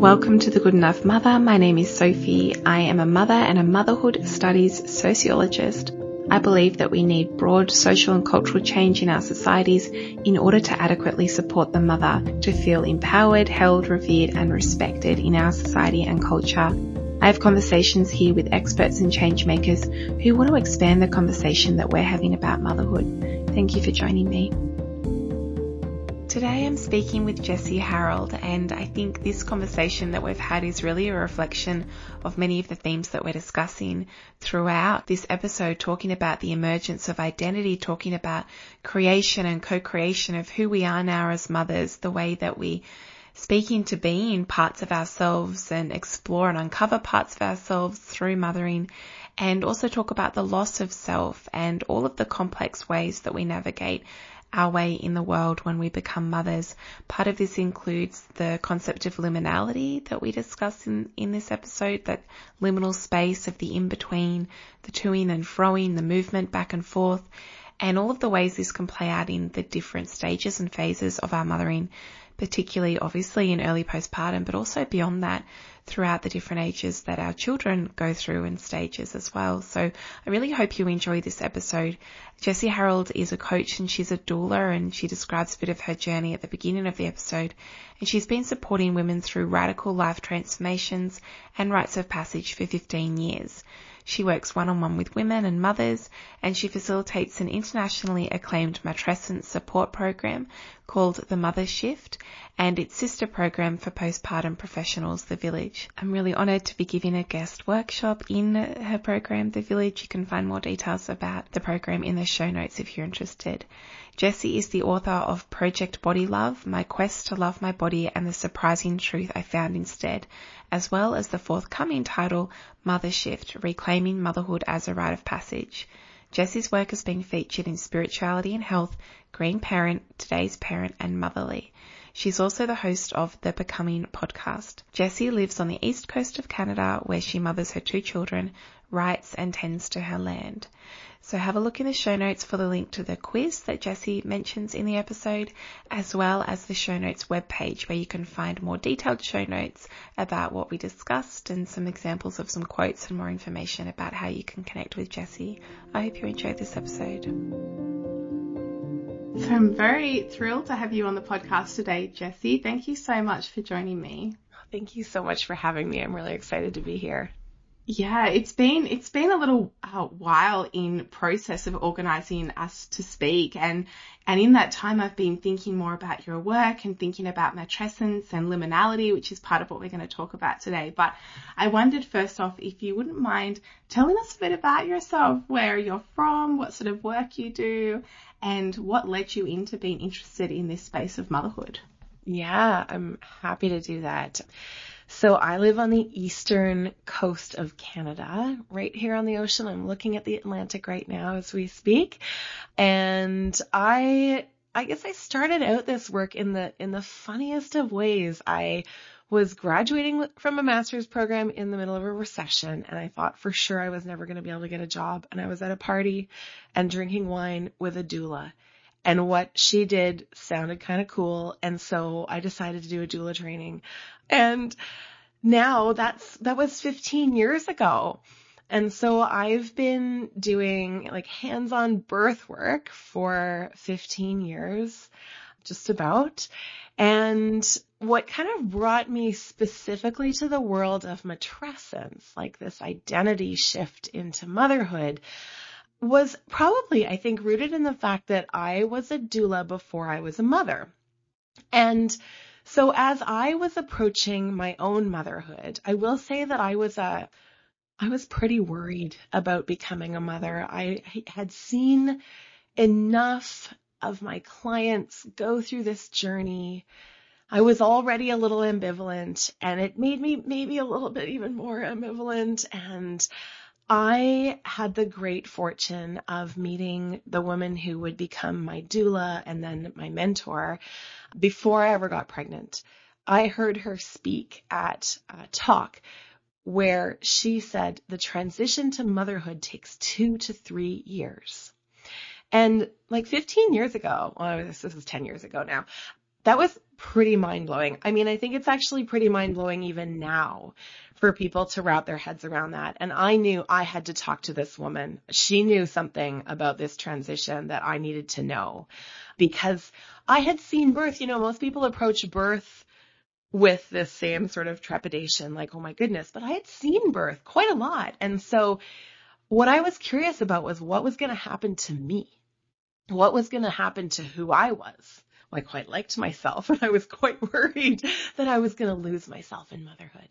Welcome to The Good Enough Mother. My name is Sophie. I am a mother and a motherhood studies sociologist. I believe that we need broad social and cultural change in our societies in order to adequately support the mother to feel empowered, held, revered, and respected in our society and culture. I have conversations here with experts and change makers who want to expand the conversation that we're having about motherhood. Thank you for joining me. Today I'm speaking with Jessie Harrold, and I think this conversation that we've had is really a reflection of many of the themes that we're discussing throughout this episode, talking about the emergence of identity, talking about creation and co-creation of who we are now as mothers, the way that we speak into being parts of ourselves and explore and uncover parts of ourselves through mothering and also talk about the loss of self and all of the complex ways that we navigate our way in the world when we become mothers. Part of this includes the concept of liminality that we discuss in, in this episode, that liminal space of the in-between, the toing and froing, the movement back and forth, and all of the ways this can play out in the different stages and phases of our mothering, particularly obviously in early postpartum, but also beyond that throughout the different ages that our children go through and stages as well. So I really hope you enjoy this episode. Jessie Harrold is a coach and she's a doula and she describes a bit of her journey at the beginning of the episode. And she's been supporting women through radical life transformations and rites of passage for 15 years. She works one-on-one with women and mothers, and she facilitates an internationally acclaimed matrescence support program called The Mother Shift and its sister program for postpartum professionals, The Village. I'm really honoured to be giving a guest workshop in her program, The Village. You can find more details about the program in the show notes if you're interested. Jessie is the author of Project Body Love, My Quest to Love My Body and the Surprising Truth I Found Instead, as well as the forthcoming title Mother Shift, Reclaiming Motherhood as a Rite of Passage. Jessie's work has been featured in Spirituality and Health, Green Parent, Today's Parent, and Motherly. She's also the host of the Becoming podcast. Jessie lives on the east coast of Canada where she mothers her two children, writes and tends to her land. So have a look in the show notes for the link to the quiz that Jessie mentions in the episode, as well as the show notes webpage where you can find more detailed show notes about what we discussed and some examples of some quotes and more information about how you can connect with Jessie. I hope you enjoyed this episode. So I'm very thrilled to have you on the podcast today, Jessie. Thank you so much for joining me. Thank you so much for having me. I'm really excited to be here. Yeah, it's been it's been a little uh, while in process of organising us to speak, and and in that time I've been thinking more about your work and thinking about matrescence and liminality, which is part of what we're going to talk about today. But I wondered first off if you wouldn't mind telling us a bit about yourself, where you're from, what sort of work you do, and what led you into being interested in this space of motherhood. Yeah, I'm happy to do that. So I live on the eastern coast of Canada, right here on the ocean. I'm looking at the Atlantic right now as we speak. And I, I guess I started out this work in the, in the funniest of ways. I was graduating from a master's program in the middle of a recession and I thought for sure I was never going to be able to get a job. And I was at a party and drinking wine with a doula. And what she did sounded kind of cool. And so I decided to do a doula training. And now that's, that was 15 years ago. And so I've been doing like hands-on birth work for 15 years, just about. And what kind of brought me specifically to the world of matrescence, like this identity shift into motherhood, was probably, I think, rooted in the fact that I was a doula before I was a mother. And so as I was approaching my own motherhood, I will say that I was a I was pretty worried about becoming a mother. I had seen enough of my clients go through this journey. I was already a little ambivalent and it made me maybe a little bit even more ambivalent and I had the great fortune of meeting the woman who would become my doula and then my mentor before I ever got pregnant. I heard her speak at a talk where she said the transition to motherhood takes two to three years. And like 15 years ago, well, this, this is 10 years ago now, that was pretty mind blowing. I mean, I think it's actually pretty mind blowing even now for people to wrap their heads around that. And I knew I had to talk to this woman. She knew something about this transition that I needed to know because I had seen birth. You know, most people approach birth with this same sort of trepidation, like, oh my goodness, but I had seen birth quite a lot. And so what I was curious about was what was going to happen to me? What was going to happen to who I was? I quite liked myself and I was quite worried that I was going to lose myself in motherhood.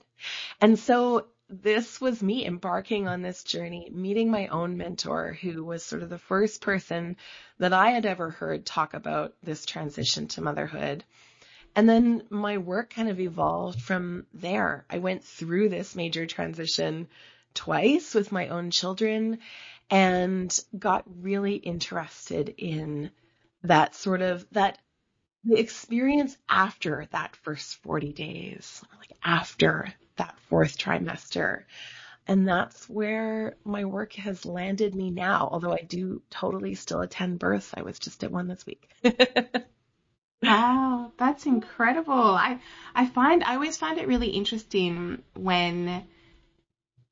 And so this was me embarking on this journey, meeting my own mentor, who was sort of the first person that I had ever heard talk about this transition to motherhood. And then my work kind of evolved from there. I went through this major transition twice with my own children and got really interested in that sort of that the experience after that first 40 days, like after that fourth trimester. And that's where my work has landed me now, although I do totally still attend births. I was just at one this week. wow, that's incredible. I I find I always find it really interesting when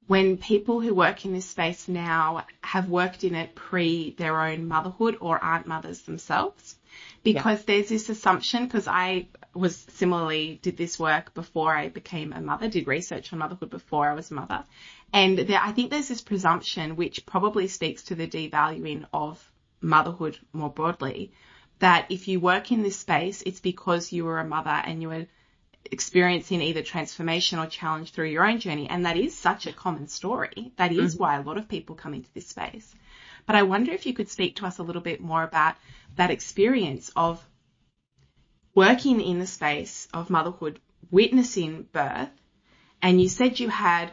when people who work in this space now have worked in it pre their own motherhood or aren't mothers themselves because yeah. there's this assumption because I was similarly did this work before I became a mother, did research on motherhood before I was a mother. And there, I think there's this presumption which probably speaks to the devaluing of motherhood more broadly that if you work in this space, it's because you were a mother and you were experiencing either transformation or challenge through your own journey. And that is such a common story. That is mm-hmm. why a lot of people come into this space. But I wonder if you could speak to us a little bit more about that experience of working in the space of motherhood, witnessing birth, and you said you had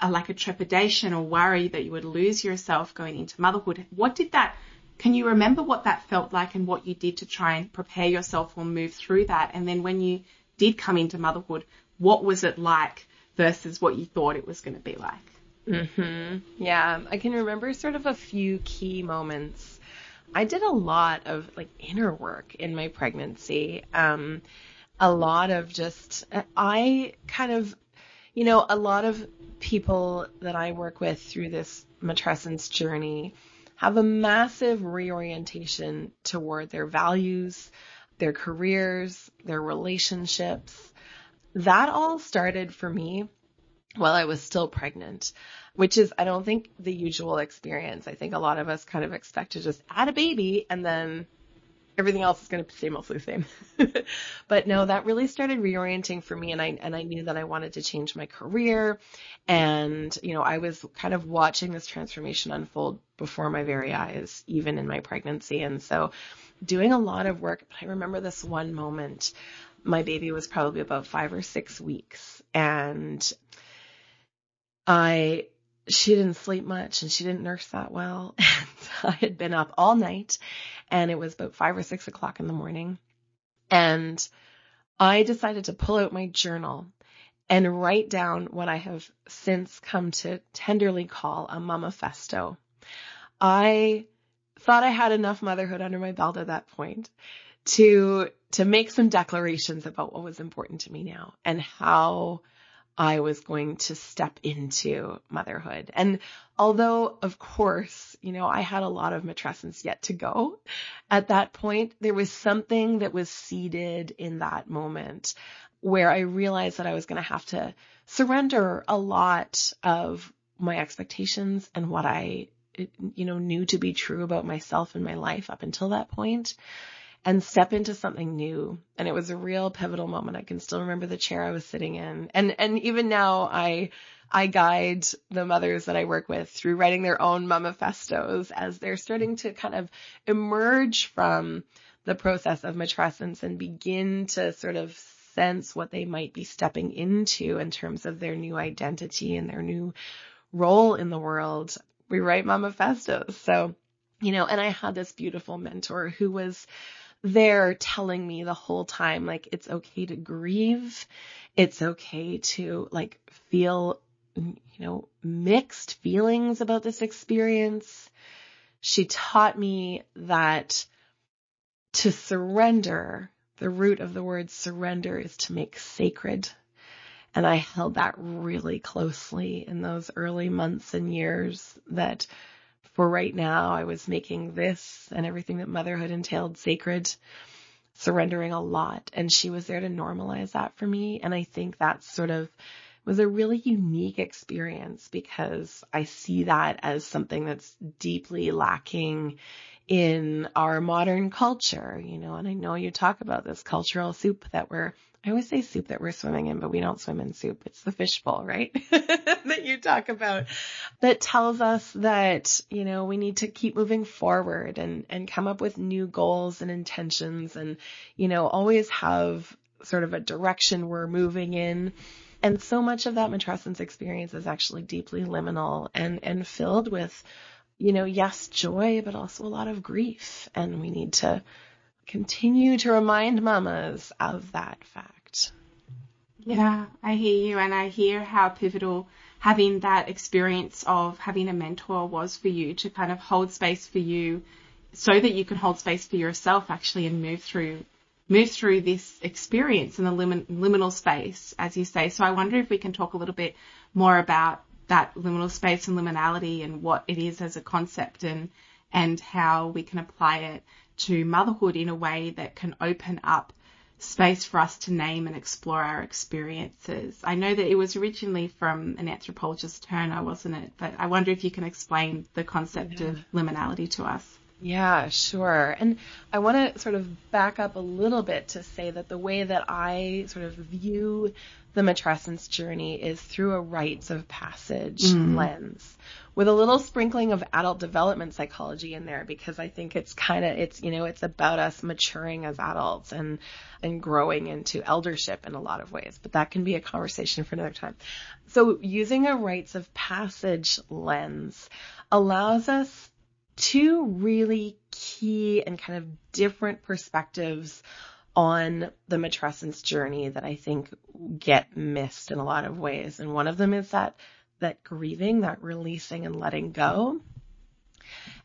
a, like a trepidation or worry that you would lose yourself going into motherhood. What did that, can you remember what that felt like and what you did to try and prepare yourself or move through that? And then when you did come into motherhood, what was it like versus what you thought it was going to be like? Mhm. Yeah, I can remember sort of a few key moments. I did a lot of like inner work in my pregnancy. Um a lot of just I kind of you know, a lot of people that I work with through this matrescence journey have a massive reorientation toward their values, their careers, their relationships. That all started for me while I was still pregnant, which is, I don't think the usual experience. I think a lot of us kind of expect to just add a baby and then everything else is going to stay mostly the same. but no, that really started reorienting for me and I, and I knew that I wanted to change my career. And, you know, I was kind of watching this transformation unfold before my very eyes, even in my pregnancy. And so doing a lot of work. But I remember this one moment. My baby was probably about five or six weeks and I she didn't sleep much and she didn't nurse that well. And I had been up all night and it was about five or six o'clock in the morning. And I decided to pull out my journal and write down what I have since come to tenderly call a manifesto. I thought I had enough motherhood under my belt at that point to to make some declarations about what was important to me now and how I was going to step into motherhood. And although, of course, you know, I had a lot of matrescence yet to go at that point, there was something that was seeded in that moment where I realized that I was going to have to surrender a lot of my expectations and what I, you know, knew to be true about myself and my life up until that point and step into something new. And it was a real pivotal moment. I can still remember the chair I was sitting in. And, and even now I, I guide the mothers that I work with through writing their own manifestos as they're starting to kind of emerge from the process of matrescence and begin to sort of sense what they might be stepping into in terms of their new identity and their new role in the world. We write manifestos. So, you know, and I had this beautiful mentor who was there telling me the whole time, like, it's okay to grieve. It's okay to like feel, you know, mixed feelings about this experience. She taught me that to surrender the root of the word surrender is to make sacred. And I held that really closely in those early months and years that for right now I was making this and everything that motherhood entailed sacred, surrendering a lot. And she was there to normalize that for me. And I think that sort of was a really unique experience because I see that as something that's deeply lacking in our modern culture, you know, and I know you talk about this cultural soup that we're, I always say soup that we're swimming in, but we don't swim in soup. It's the fishbowl, right? that you talk about that tells us that, you know, we need to keep moving forward and, and come up with new goals and intentions and, you know, always have sort of a direction we're moving in. And so much of that matrescence experience is actually deeply liminal and, and filled with you know, yes, joy, but also a lot of grief. And we need to continue to remind mamas of that fact. Yeah, I hear you, and I hear how pivotal having that experience of having a mentor was for you to kind of hold space for you so that you can hold space for yourself actually and move through move through this experience in the limin- liminal space as you say. So i wonder if we can talk a little bit more about that liminal space and liminality and what it is as a concept and and how we can apply it to motherhood in a way that can open up space for us to name and explore our experiences. I know that it was originally from an anthropologist Turner, wasn't it? But I wonder if you can explain the concept yeah. of liminality to us. Yeah, sure. And I want to sort of back up a little bit to say that the way that I sort of view the matrescence journey is through a rites of passage mm. lens with a little sprinkling of adult development psychology in there because I think it's kind of it's you know it's about us maturing as adults and and growing into eldership in a lot of ways but that can be a conversation for another time. So using a rites of passage lens allows us two really key and kind of different perspectives on the matrescence journey that I think get missed in a lot of ways. And one of them is that that grieving, that releasing and letting go.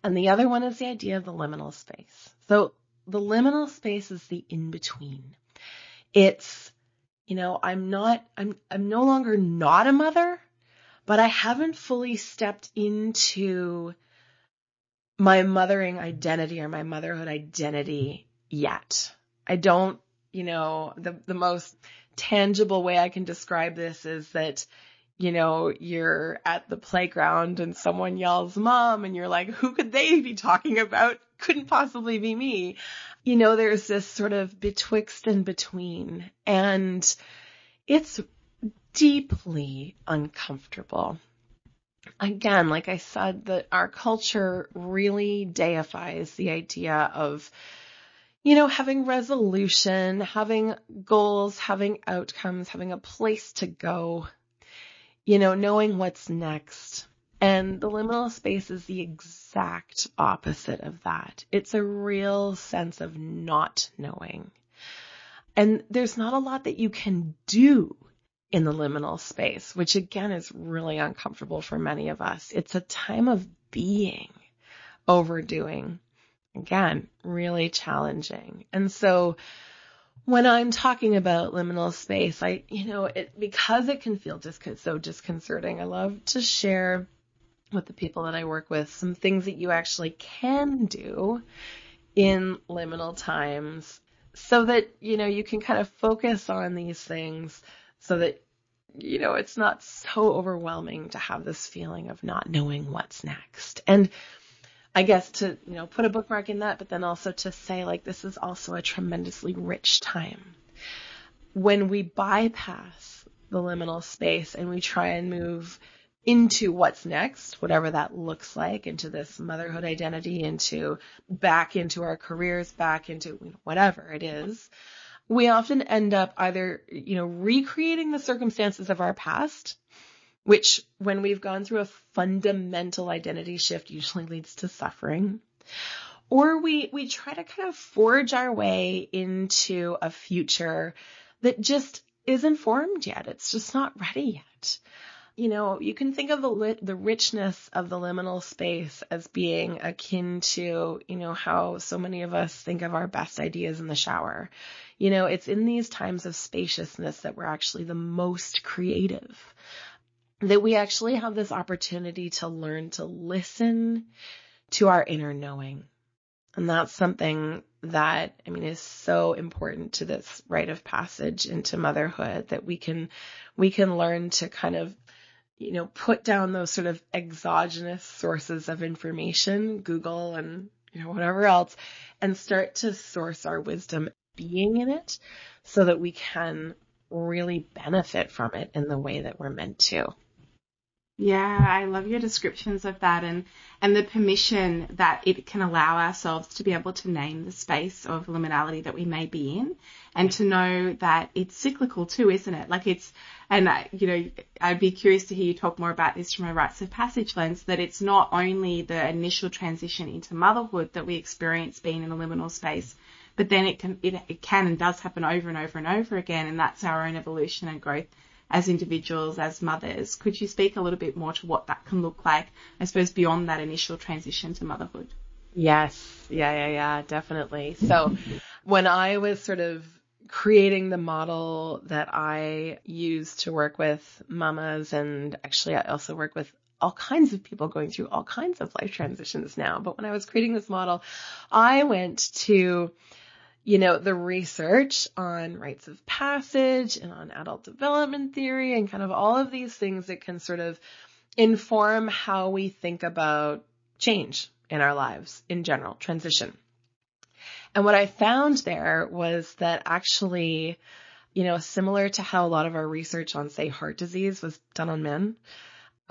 And the other one is the idea of the liminal space. So the liminal space is the in between. It's, you know, I'm not, I'm, I'm no longer not a mother, but I haven't fully stepped into my mothering identity or my motherhood identity yet. I don't, you know, the, the most tangible way I can describe this is that, you know, you're at the playground and someone yells mom and you're like, who could they be talking about? Couldn't possibly be me. You know, there's this sort of betwixt and between and it's deeply uncomfortable again, like I said, that our culture really deifies the idea of, you know, having resolution, having goals, having outcomes, having a place to go, you know, knowing what's next. And the liminal space is the exact opposite of that. It's a real sense of not knowing. And there's not a lot that you can do in the liminal space, which again is really uncomfortable for many of us. It's a time of being, overdoing. Again, really challenging. And so when I'm talking about liminal space, I, you know, it, because it can feel discon- so disconcerting, I love to share with the people that I work with some things that you actually can do in liminal times so that, you know, you can kind of focus on these things so that you know it's not so overwhelming to have this feeling of not knowing what's next. And i guess to you know put a bookmark in that but then also to say like this is also a tremendously rich time. When we bypass the liminal space and we try and move into what's next, whatever that looks like, into this motherhood identity, into back into our careers, back into whatever it is we often end up either, you know, recreating the circumstances of our past, which when we've gone through a fundamental identity shift usually leads to suffering. Or we, we try to kind of forge our way into a future that just isn't formed yet. It's just not ready yet. you know, you can think of the the richness of the liminal space as being akin to, you know, how so many of us think of our best ideas in the shower. You know, it's in these times of spaciousness that we're actually the most creative. That we actually have this opportunity to learn to listen to our inner knowing. And that's something that, I mean, is so important to this rite of passage into motherhood that we can, we can learn to kind of you know, put down those sort of exogenous sources of information, Google and, you know, whatever else, and start to source our wisdom being in it so that we can really benefit from it in the way that we're meant to. Yeah, I love your descriptions of that and, and the permission that it can allow ourselves to be able to name the space of liminality that we may be in and to know that it's cyclical too, isn't it? Like it's, and I, you know, I'd be curious to hear you talk more about this from a rites of passage lens, that it's not only the initial transition into motherhood that we experience being in a liminal space, but then it can, it, it can and does happen over and over and over again. And that's our own evolution and growth as individuals, as mothers. Could you speak a little bit more to what that can look like, I suppose, beyond that initial transition to motherhood? Yes. Yeah, yeah, yeah, definitely. So when I was sort of creating the model that I use to work with mamas and actually I also work with all kinds of people going through all kinds of life transitions now. But when I was creating this model, I went to you know, the research on rites of passage and on adult development theory and kind of all of these things that can sort of inform how we think about change in our lives in general, transition. And what I found there was that actually, you know, similar to how a lot of our research on, say, heart disease was done on men,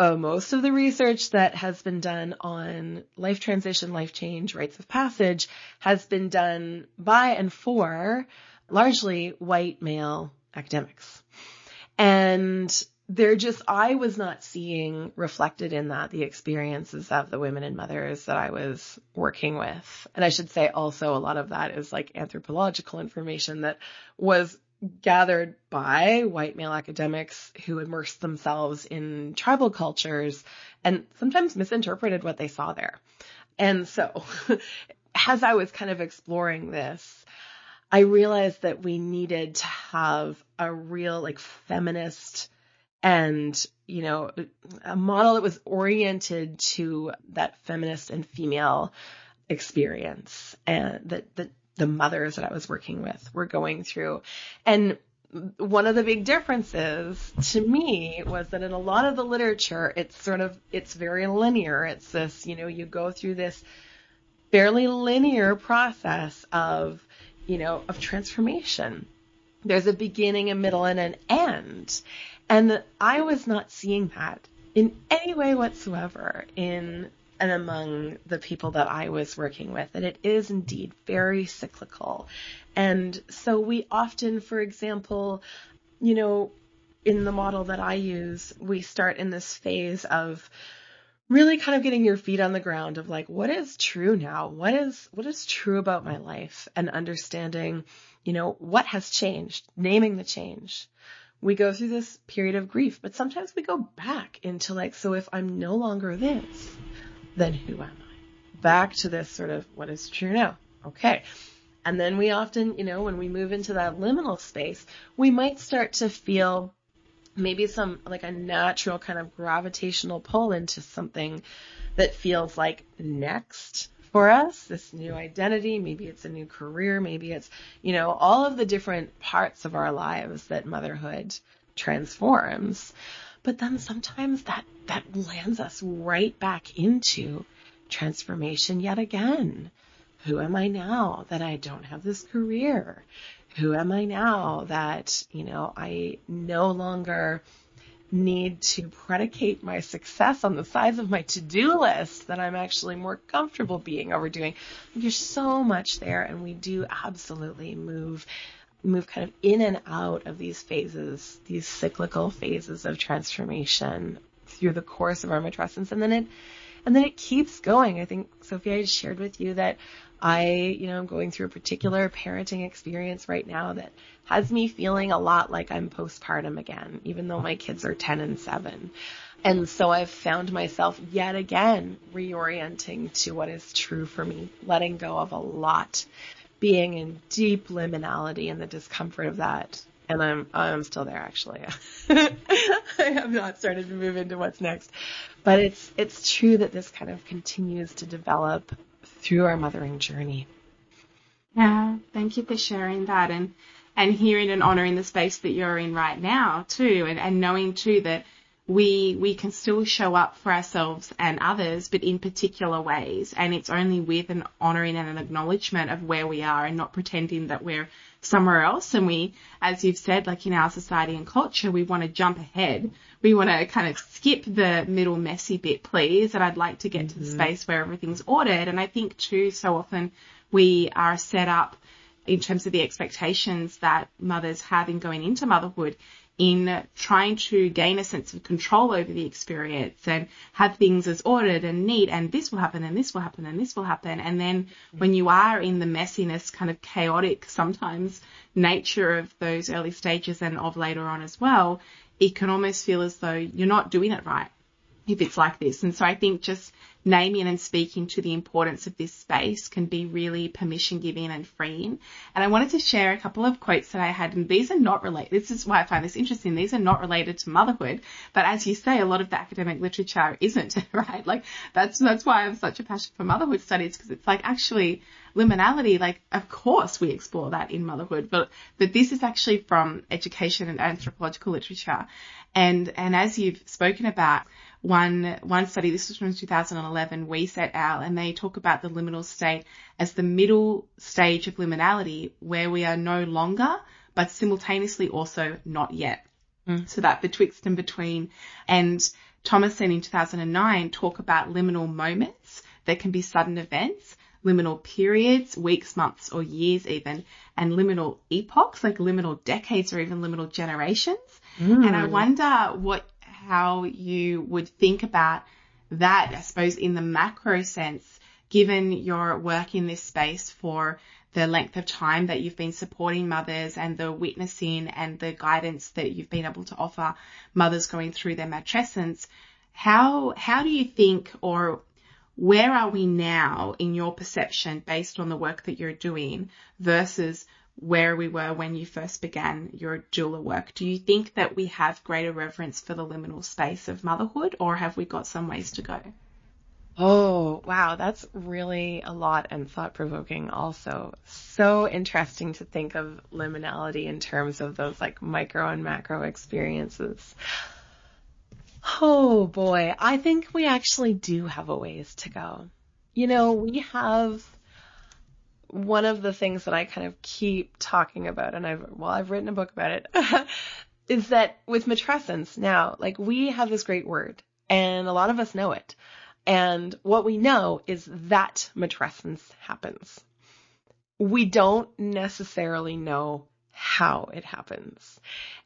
uh, most of the research that has been done on life transition, life change, rites of passage has been done by and for largely white male academics. And they're just, I was not seeing reflected in that the experiences of the women and mothers that I was working with. And I should say also a lot of that is like anthropological information that was gathered by white male academics who immersed themselves in tribal cultures and sometimes misinterpreted what they saw there. And so, as I was kind of exploring this, I realized that we needed to have a real like feminist and, you know, a model that was oriented to that feminist and female experience and that, that the mothers that I was working with were going through. And one of the big differences to me was that in a lot of the literature, it's sort of, it's very linear. It's this, you know, you go through this fairly linear process of, you know, of transformation. There's a beginning, a middle, and an end. And I was not seeing that in any way whatsoever in and among the people that I was working with, that it is indeed very cyclical. And so we often, for example, you know, in the model that I use, we start in this phase of really kind of getting your feet on the ground of like what is true now? What is what is true about my life? And understanding you know what has changed naming the change. We go through this period of grief but sometimes we go back into like so if i'm no longer this then who am I? Back to this sort of what is true now. Okay. And then we often, you know, when we move into that liminal space, we might start to feel maybe some like a natural kind of gravitational pull into something that feels like next for us, this new identity. Maybe it's a new career. Maybe it's, you know, all of the different parts of our lives that motherhood transforms. But then sometimes that, that lands us right back into transformation yet again. Who am I now that I don't have this career? Who am I now that, you know, I no longer need to predicate my success on the size of my to-do list that I'm actually more comfortable being overdoing. There's so much there and we do absolutely move move kind of in and out of these phases, these cyclical phases of transformation through the course of our matrescence. And then it, And then it keeps going. I think, Sophie, I shared with you that I, you know, I'm going through a particular parenting experience right now that has me feeling a lot like I'm postpartum again, even though my kids are 10 and 7. And so I've found myself yet again reorienting to what is true for me, letting go of a lot, being in deep liminality and the discomfort of that. And I'm I'm still there actually. I have not started to move into what's next. But it's it's true that this kind of continues to develop through our mothering journey. Yeah, thank you for sharing that and and hearing and honoring the space that you're in right now too and, and knowing too that we we can still show up for ourselves and others, but in particular ways. And it's only with an honouring and an acknowledgement of where we are and not pretending that we're somewhere else. And we, as you've said, like in our society and culture, we want to jump ahead. We want to kind of skip the middle messy bit, please. And I'd like to get mm-hmm. to the mm-hmm. space where everything's ordered. And I think too, so often we are set up in terms of the expectations that mothers have in going into motherhood in trying to gain a sense of control over the experience and have things as ordered and neat and this will happen and this will happen and this will happen. And then when you are in the messiness, kind of chaotic sometimes nature of those early stages and of later on as well, it can almost feel as though you're not doing it right if it's like this. And so I think just naming and speaking to the importance of this space can be really permission giving and freeing. And I wanted to share a couple of quotes that I had, and these are not related. This is why I find this interesting. These are not related to motherhood, but as you say, a lot of the academic literature isn't, right? Like that's, that's why I have such a passion for motherhood studies because it's like actually liminality, like of course we explore that in motherhood, but, but this is actually from education and anthropological literature. And, and as you've spoken about, one one study, this was from 2011, We WeSet al, and they talk about the liminal state as the middle stage of liminality where we are no longer, but simultaneously also not yet. Mm. So that betwixt and between. And Thomassen in 2009 talk about liminal moments that can be sudden events, liminal periods, weeks, months, or years even, and liminal epochs, like liminal decades or even liminal generations. Mm. And I wonder what how you would think about that, I suppose, in the macro sense, given your work in this space for the length of time that you've been supporting mothers and the witnessing and the guidance that you've been able to offer mothers going through their matrescence, how, how do you think or where are we now in your perception based on the work that you're doing versus where we were when you first began your doula work. Do you think that we have greater reverence for the liminal space of motherhood or have we got some ways to go? Oh, wow. That's really a lot and thought provoking also. So interesting to think of liminality in terms of those like micro and macro experiences. Oh boy. I think we actually do have a ways to go. You know, we have one of the things that I kind of keep talking about, and I've, well, I've written a book about it, is that with matrescence now, like we have this great word and a lot of us know it. And what we know is that matrescence happens. We don't necessarily know how it happens.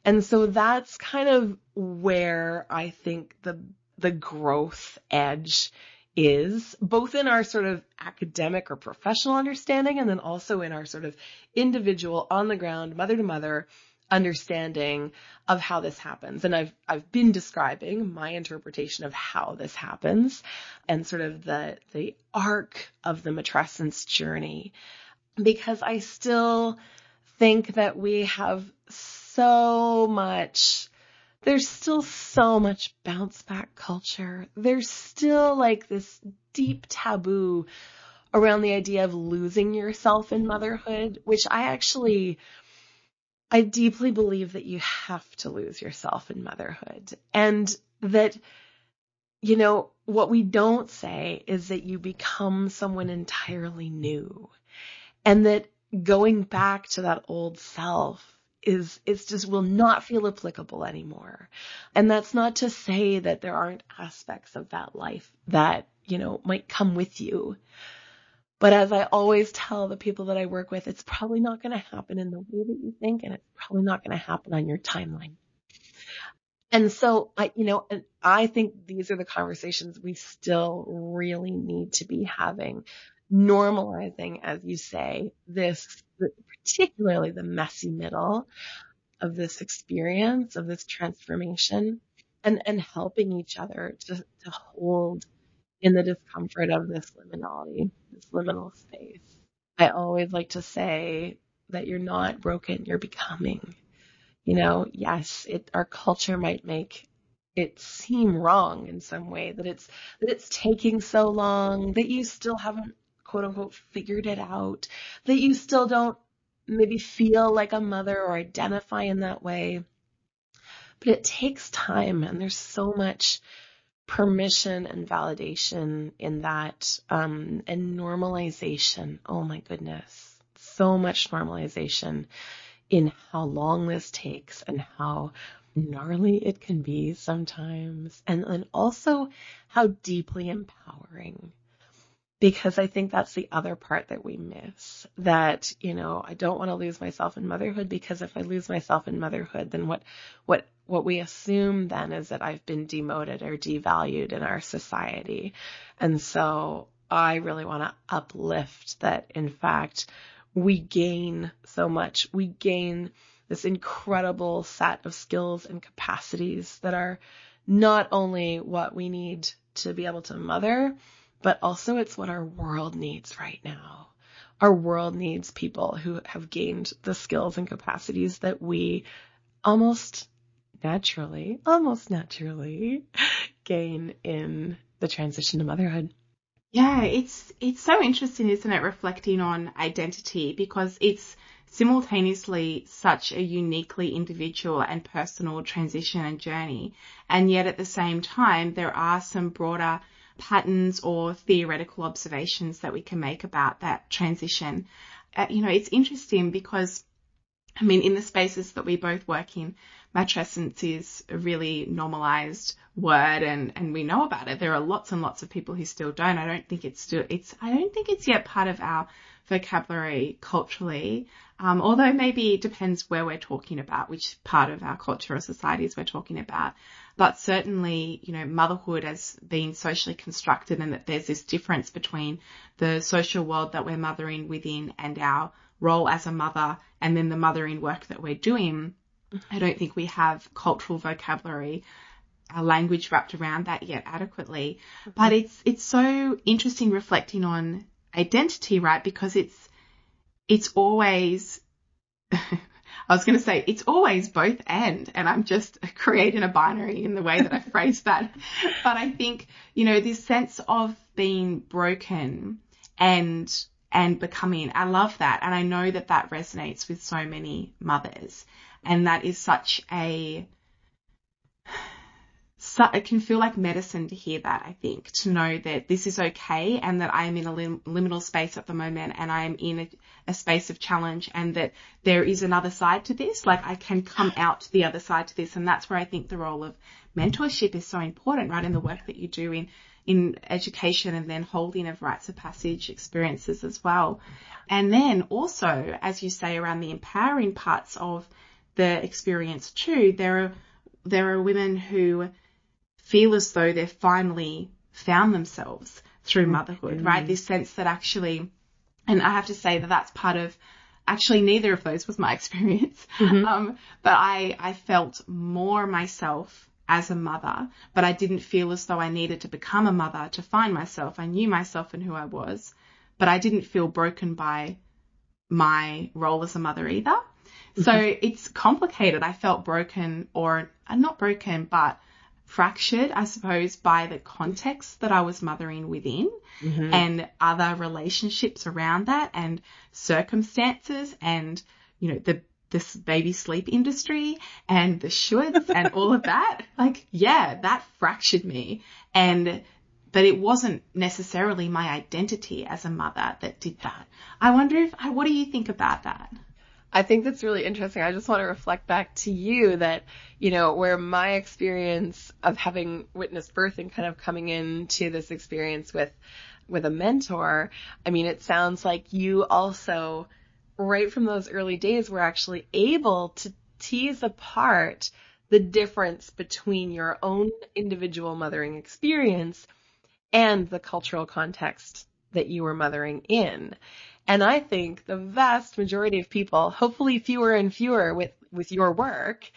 And so that's kind of where I think the, the growth edge is, both in our sort of academic or professional understanding and then also in our sort of individual on the ground, mother to mother understanding of how this happens. And I've, I've been describing my interpretation of how this happens and sort of the, the arc of the matrescence journey because I still think that we have so much there's still so much bounce back culture. There's still like this deep taboo around the idea of losing yourself in motherhood, which I actually, I deeply believe that you have to lose yourself in motherhood and that, you know, what we don't say is that you become someone entirely new and that going back to that old self is it's just will not feel applicable anymore. And that's not to say that there aren't aspects of that life that, you know, might come with you. But as I always tell the people that I work with, it's probably not going to happen in the way that you think, and it's probably not going to happen on your timeline. And so I, you know, I think these are the conversations we still really need to be having, normalizing, as you say, this, particularly the messy middle of this experience, of this transformation and, and helping each other to, to hold in the discomfort of this liminality, this liminal space. I always like to say that you're not broken, you're becoming. You know, yes, it, our culture might make it seem wrong in some way that it's, that it's taking so long, that you still haven't quote unquote figured it out, that you still don't maybe feel like a mother or identify in that way. But it takes time and there's so much permission and validation in that um, and normalization. Oh my goodness. So much normalization in how long this takes and how gnarly it can be sometimes and, and also how deeply empowering because I think that's the other part that we miss. That, you know, I don't want to lose myself in motherhood because if I lose myself in motherhood, then what, what, what we assume then is that I've been demoted or devalued in our society. And so I really want to uplift that in fact, we gain so much. We gain this incredible set of skills and capacities that are not only what we need to be able to mother, but also it's what our world needs right now. Our world needs people who have gained the skills and capacities that we almost naturally, almost naturally gain in the transition to motherhood. Yeah, it's it's so interesting, isn't it, reflecting on identity because it's simultaneously such a uniquely individual and personal transition and journey. And yet at the same time, there are some broader patterns or theoretical observations that we can make about that transition. Uh, you know, it's interesting because, I mean, in the spaces that we both work in, matrescence is a really normalized word and, and we know about it. There are lots and lots of people who still don't. I don't think it's still, it's, I don't think it's yet part of our vocabulary culturally. Um, although maybe it depends where we're talking about, which part of our culture or societies we're talking about. But certainly, you know, motherhood as being socially constructed and that there's this difference between the social world that we're mothering within and our role as a mother and then the mothering work that we're doing. Mm-hmm. I don't think we have cultural vocabulary our language wrapped around that yet adequately. Mm-hmm. But it's it's so interesting reflecting on identity, right? Because it's, it's always, I was going to say it's always both and, and I'm just creating a binary in the way that I phrase that. But I think, you know, this sense of being broken and, and becoming, I love that. And I know that that resonates with so many mothers. And that is such a, so it can feel like medicine to hear that, I think, to know that this is okay and that I am in a lim- liminal space at the moment and I am in a, a, space of challenge and that there is another side to this. Like I can come out to the other side to this. And that's where I think the role of mentorship is so important, right? In the work that you do in, in education and then holding of rites of passage experiences as well. And then also, as you say, around the empowering parts of the experience too, there are, there are women who feel as though they've finally found themselves through mm-hmm. motherhood, right? This sense that actually, and I have to say that that's part of, actually neither of those was my experience. Mm-hmm. Um, but I, I felt more myself as a mother, but I didn't feel as though I needed to become a mother to find myself. I knew myself and who I was, but I didn't feel broken by my role as a mother either. So mm-hmm. it's complicated. I felt broken or uh, not broken, but fractured, I suppose, by the context that I was mothering within mm-hmm. and other relationships around that and circumstances and, you know, the this baby sleep industry and the shoulds and all of that. Like, yeah, that fractured me. And, but it wasn't necessarily my identity as a mother that did that. I wonder if, what do you think about that? I think that's really interesting. I just want to reflect back to you that, you know, where my experience of having witnessed birth and kind of coming into this experience with, with a mentor, I mean, it sounds like you also, right from those early days, were actually able to tease apart the difference between your own individual mothering experience and the cultural context that you were mothering in. And I think the vast majority of people, hopefully fewer and fewer with, with your work,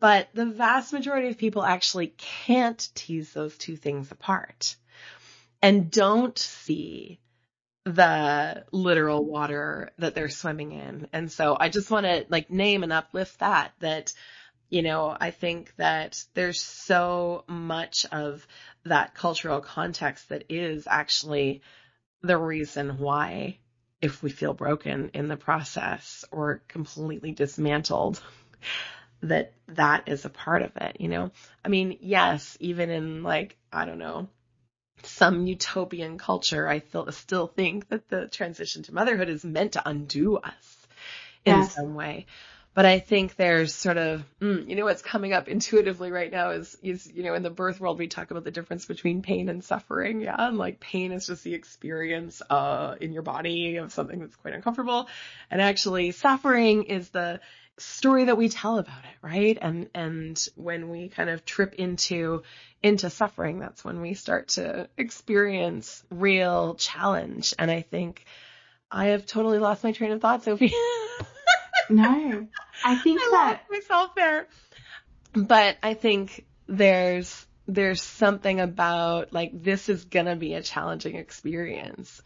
but the vast majority of people actually can't tease those two things apart and don't see the literal water that they're swimming in. And so I just want to like name and uplift that, that, you know, I think that there's so much of that cultural context that is actually the reason why if we feel broken in the process or completely dismantled that that is a part of it, you know? I mean, yes, even in like, I don't know, some utopian culture, I feel, still think that the transition to motherhood is meant to undo us in yes. some way. But I think there's sort of, mm, you know, what's coming up intuitively right now is, is, you know, in the birth world, we talk about the difference between pain and suffering. Yeah. And like pain is just the experience, uh, in your body of something that's quite uncomfortable. And actually suffering is the, story that we tell about it, right? And and when we kind of trip into into suffering, that's when we start to experience real challenge. And I think I have totally lost my train of thought, Sophie. no, I think I that myself there. But I think there's there's something about like this is gonna be a challenging experience.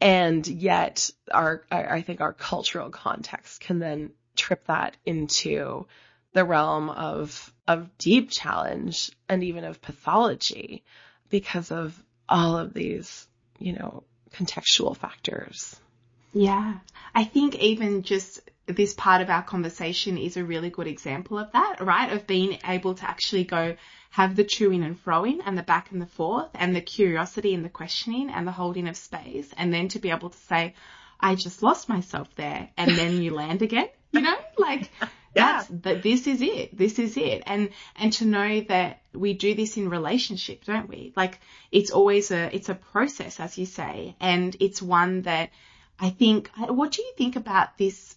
And yet our, I think our cultural context can then trip that into the realm of of deep challenge and even of pathology because of all of these, you know, contextual factors. Yeah. I think even just this part of our conversation is a really good example of that, right? Of being able to actually go have the in and fro throwing and the back and the forth and the curiosity and the questioning and the holding of space and then to be able to say, I just lost myself there and then you land again you know, like yeah. that's that this is it. This is it. And and to know that we do this in relationship, don't we? Like it's always a it's a process, as you say, and it's one that I think. What do you think about this?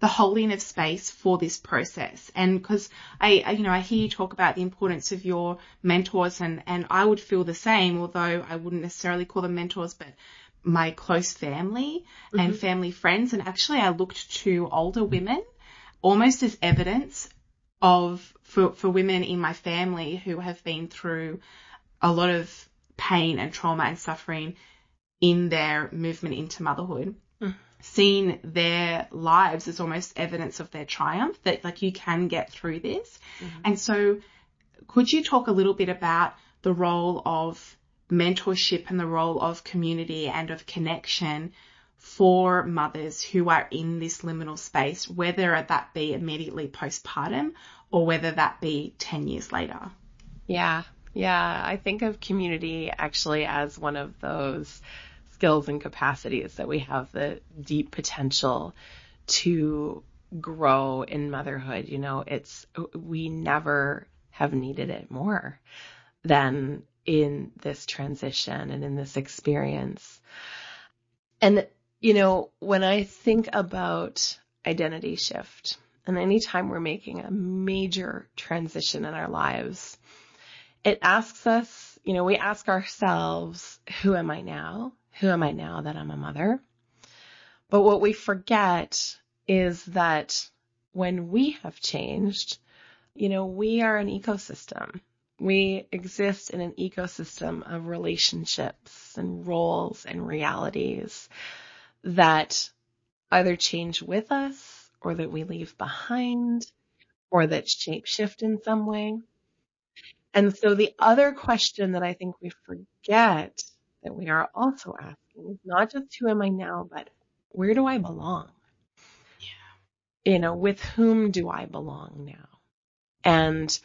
The holding of space for this process, and because I, I, you know, I hear you talk about the importance of your mentors, and and I would feel the same, although I wouldn't necessarily call them mentors, but my close family mm-hmm. and family friends. And actually, I looked to older women almost as evidence of for, for women in my family who have been through a lot of pain and trauma and suffering in their movement into motherhood. Mm. Seeing their lives as almost evidence of their triumph that like you can get through this. Mm-hmm. And so could you talk a little bit about the role of mentorship and the role of community and of connection for mothers who are in this liminal space, whether that be immediately postpartum or whether that be 10 years later. Yeah. Yeah. I think of community actually as one of those skills and capacities that we have the deep potential to grow in motherhood. You know, it's, we never have needed it more than in this transition and in this experience. And, you know, when I think about identity shift, and anytime we're making a major transition in our lives, it asks us, you know, we ask ourselves, who am I now? Who am I now that I'm a mother? But what we forget is that when we have changed, you know, we are an ecosystem we exist in an ecosystem of relationships and roles and realities that either change with us or that we leave behind or that shape shift in some way. And so the other question that I think we forget that we are also asking is not just who am I now, but where do I belong? Yeah. You know, with whom do I belong now? And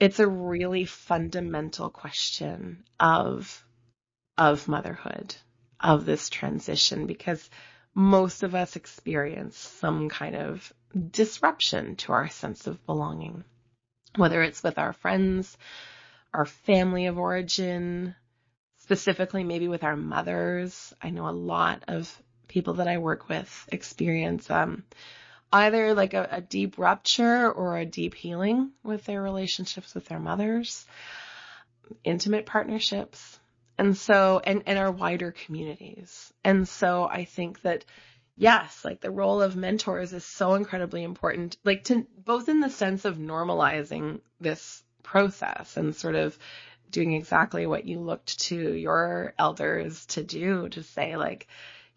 it's a really fundamental question of of motherhood, of this transition, because most of us experience some kind of disruption to our sense of belonging, whether it's with our friends, our family of origin, specifically maybe with our mothers. I know a lot of people that I work with experience um, either like a, a deep rupture or a deep healing with their relationships with their mothers, intimate partnerships, and so, and, and our wider communities. And so I think that yes, like the role of mentors is so incredibly important, like to both in the sense of normalizing this process and sort of doing exactly what you looked to your elders to do to say like,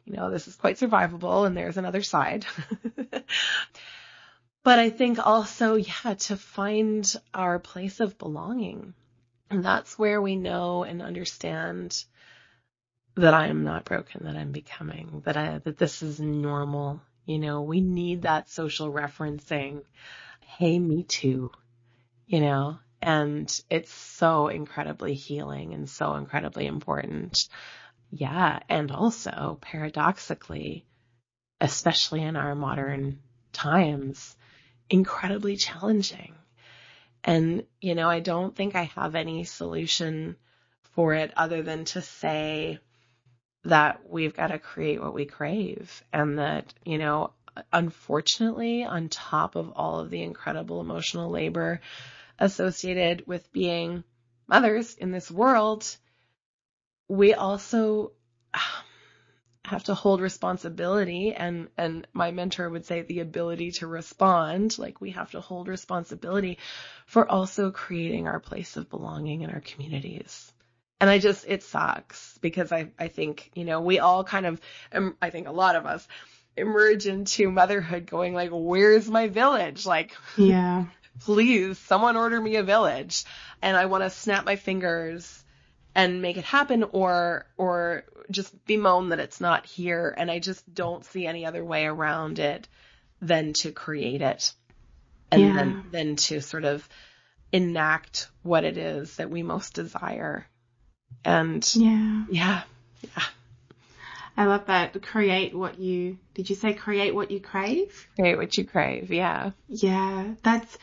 you know, this is quite survivable and there's another side. but I think also, yeah, to find our place of belonging. And that's where we know and understand that I am not broken, that I'm becoming, that I, that this is normal. You know, we need that social referencing. Hey, me too, you know, and it's so incredibly healing and so incredibly important. Yeah. And also paradoxically, especially in our modern times, incredibly challenging. And, you know, I don't think I have any solution for it other than to say, that we've got to create what we crave and that, you know, unfortunately, on top of all of the incredible emotional labor associated with being mothers in this world, we also ah, have to hold responsibility and and my mentor would say the ability to respond. Like we have to hold responsibility for also creating our place of belonging in our communities. And I just, it sucks because I, I think, you know, we all kind of, I think a lot of us emerge into motherhood going like, where's my village? Like, yeah, please someone order me a village. And I want to snap my fingers and make it happen or, or just bemoan that it's not here. And I just don't see any other way around it than to create it and yeah. then, then to sort of enact what it is that we most desire and yeah, yeah, yeah. I love that. Create what you, did you say create what you crave? Create what you crave. Yeah. Yeah. That's,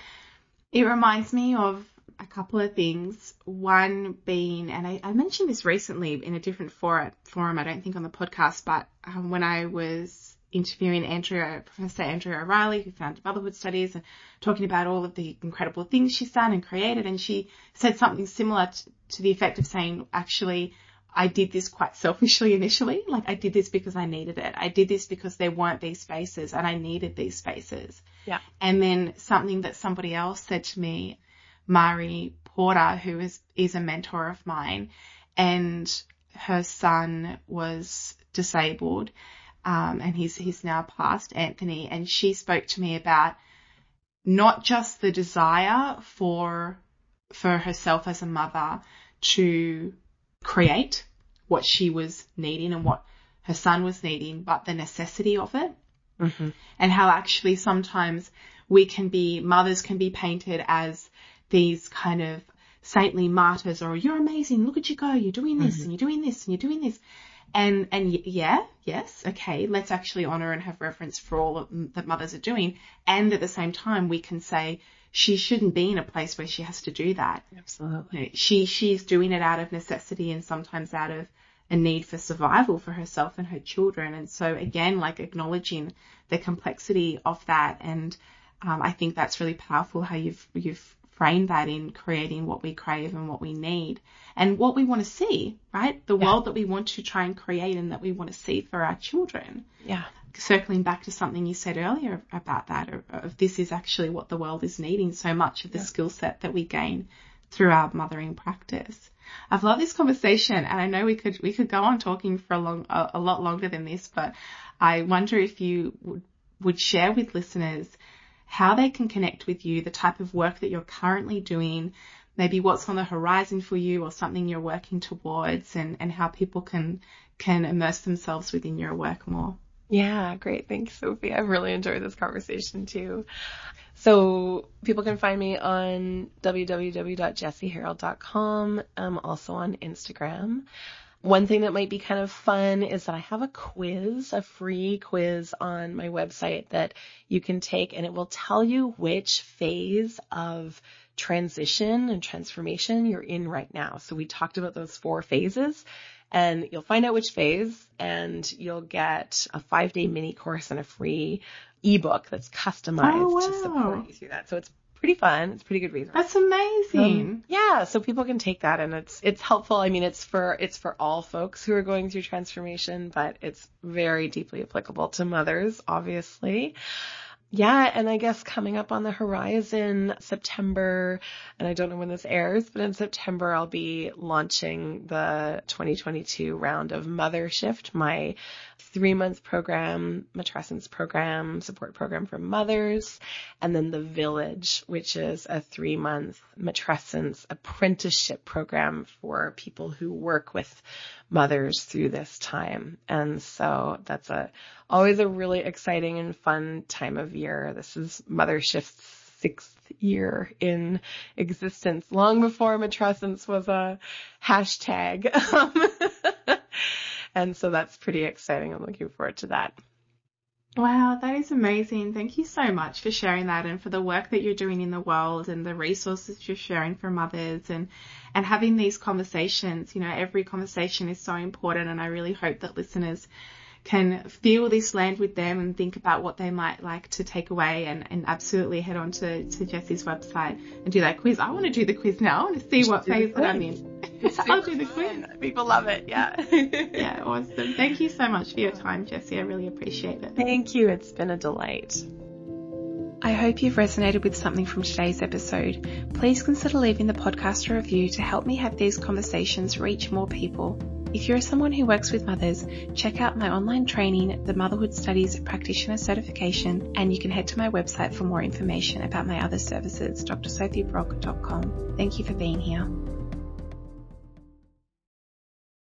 it reminds me of a couple of things. One being, and I, I mentioned this recently in a different forum, forum, I don't think on the podcast, but um, when I was interviewing Andrea, Professor Andrea O'Reilly, who founded Motherhood Studies, and talking about all of the incredible things she's done and created. And she said something similar to, to the effect of saying, actually, I did this quite selfishly initially. Like I did this because I needed it. I did this because there weren't these spaces and I needed these spaces. Yeah. And then something that somebody else said to me, Mari Porter, who is, is a mentor of mine and her son was disabled um, and he's he's now passed, Anthony, and she spoke to me about not just the desire for for herself as a mother to create what she was needing and what her son was needing, but the necessity of it. Mm-hmm. And how actually sometimes we can be, mothers can be painted as these kind of saintly martyrs or you're amazing, look at you go, you're doing this mm-hmm. and you're doing this and you're doing this. And, and yeah, yes, okay, let's actually honor and have reverence for all of, that mothers are doing. And at the same time, we can say she shouldn't be in a place where she has to do that. Absolutely. You know, she, she's doing it out of necessity and sometimes out of a need for survival for herself and her children. And so again, like acknowledging the complexity of that. And, um, I think that's really powerful how you've, you've frame that in creating what we crave and what we need and what we want to see, right? The yeah. world that we want to try and create and that we want to see for our children. Yeah. Circling back to something you said earlier about that, of this is actually what the world is needing so much of the yeah. skill set that we gain through our mothering practice. I've loved this conversation and I know we could, we could go on talking for a long, a, a lot longer than this, but I wonder if you would, would share with listeners how they can connect with you, the type of work that you're currently doing, maybe what's on the horizon for you or something you're working towards and, and how people can can immerse themselves within your work more. Yeah, great. Thanks, Sophie. I've really enjoyed this conversation too. So people can find me on www.jessieharrold.com. I'm um, also on Instagram. One thing that might be kind of fun is that I have a quiz, a free quiz on my website that you can take and it will tell you which phase of transition and transformation you're in right now. So we talked about those four phases and you'll find out which phase and you'll get a five day mini course and a free ebook that's customized Oh, wow. to support you through that. So it's pretty fun. It's pretty good resource. That's amazing. Um, yeah, so people can take that and it's it's helpful. I mean, it's for it's for all folks who are going through transformation, but it's very deeply applicable to mothers, obviously. Yeah, and I guess coming up on the horizon, September, and I don't know when this airs, but in September I'll be launching the 2022 round of Mother Shift, my three month program, matrescence program, support program for mothers, and then the Village, which is a three month matrescence apprenticeship program for people who work with mothers through this time. And so that's a always a really exciting and fun time of year. This is Mother Shift's sixth year in existence, long before matrescence was a hashtag. And so that's pretty exciting. I'm looking forward to that. Wow, that is amazing. Thank you so much for sharing that and for the work that you're doing in the world and the resources you're sharing for mothers and, and having these conversations. You know, every conversation is so important and I really hope that listeners can feel this land with them and think about what they might like to take away and, and absolutely head on to, to Jessie's website and do that quiz. I want to do the quiz now. I want to see what phase that I'm quiz. In. I'll do the quiz. People love it. Yeah. yeah, awesome. Thank you so much for your time, Jessie. I really appreciate it. Thank you. It's been a delight. I hope you've resonated with something from today's episode. Please consider leaving the podcast a review to help me have these conversations reach more people. If you're someone who works with mothers, check out my online training, the Motherhood Studies Practitioner Certification, and you can head to my website for more information about my other services, drsophiebrock.com. Thank you for being here.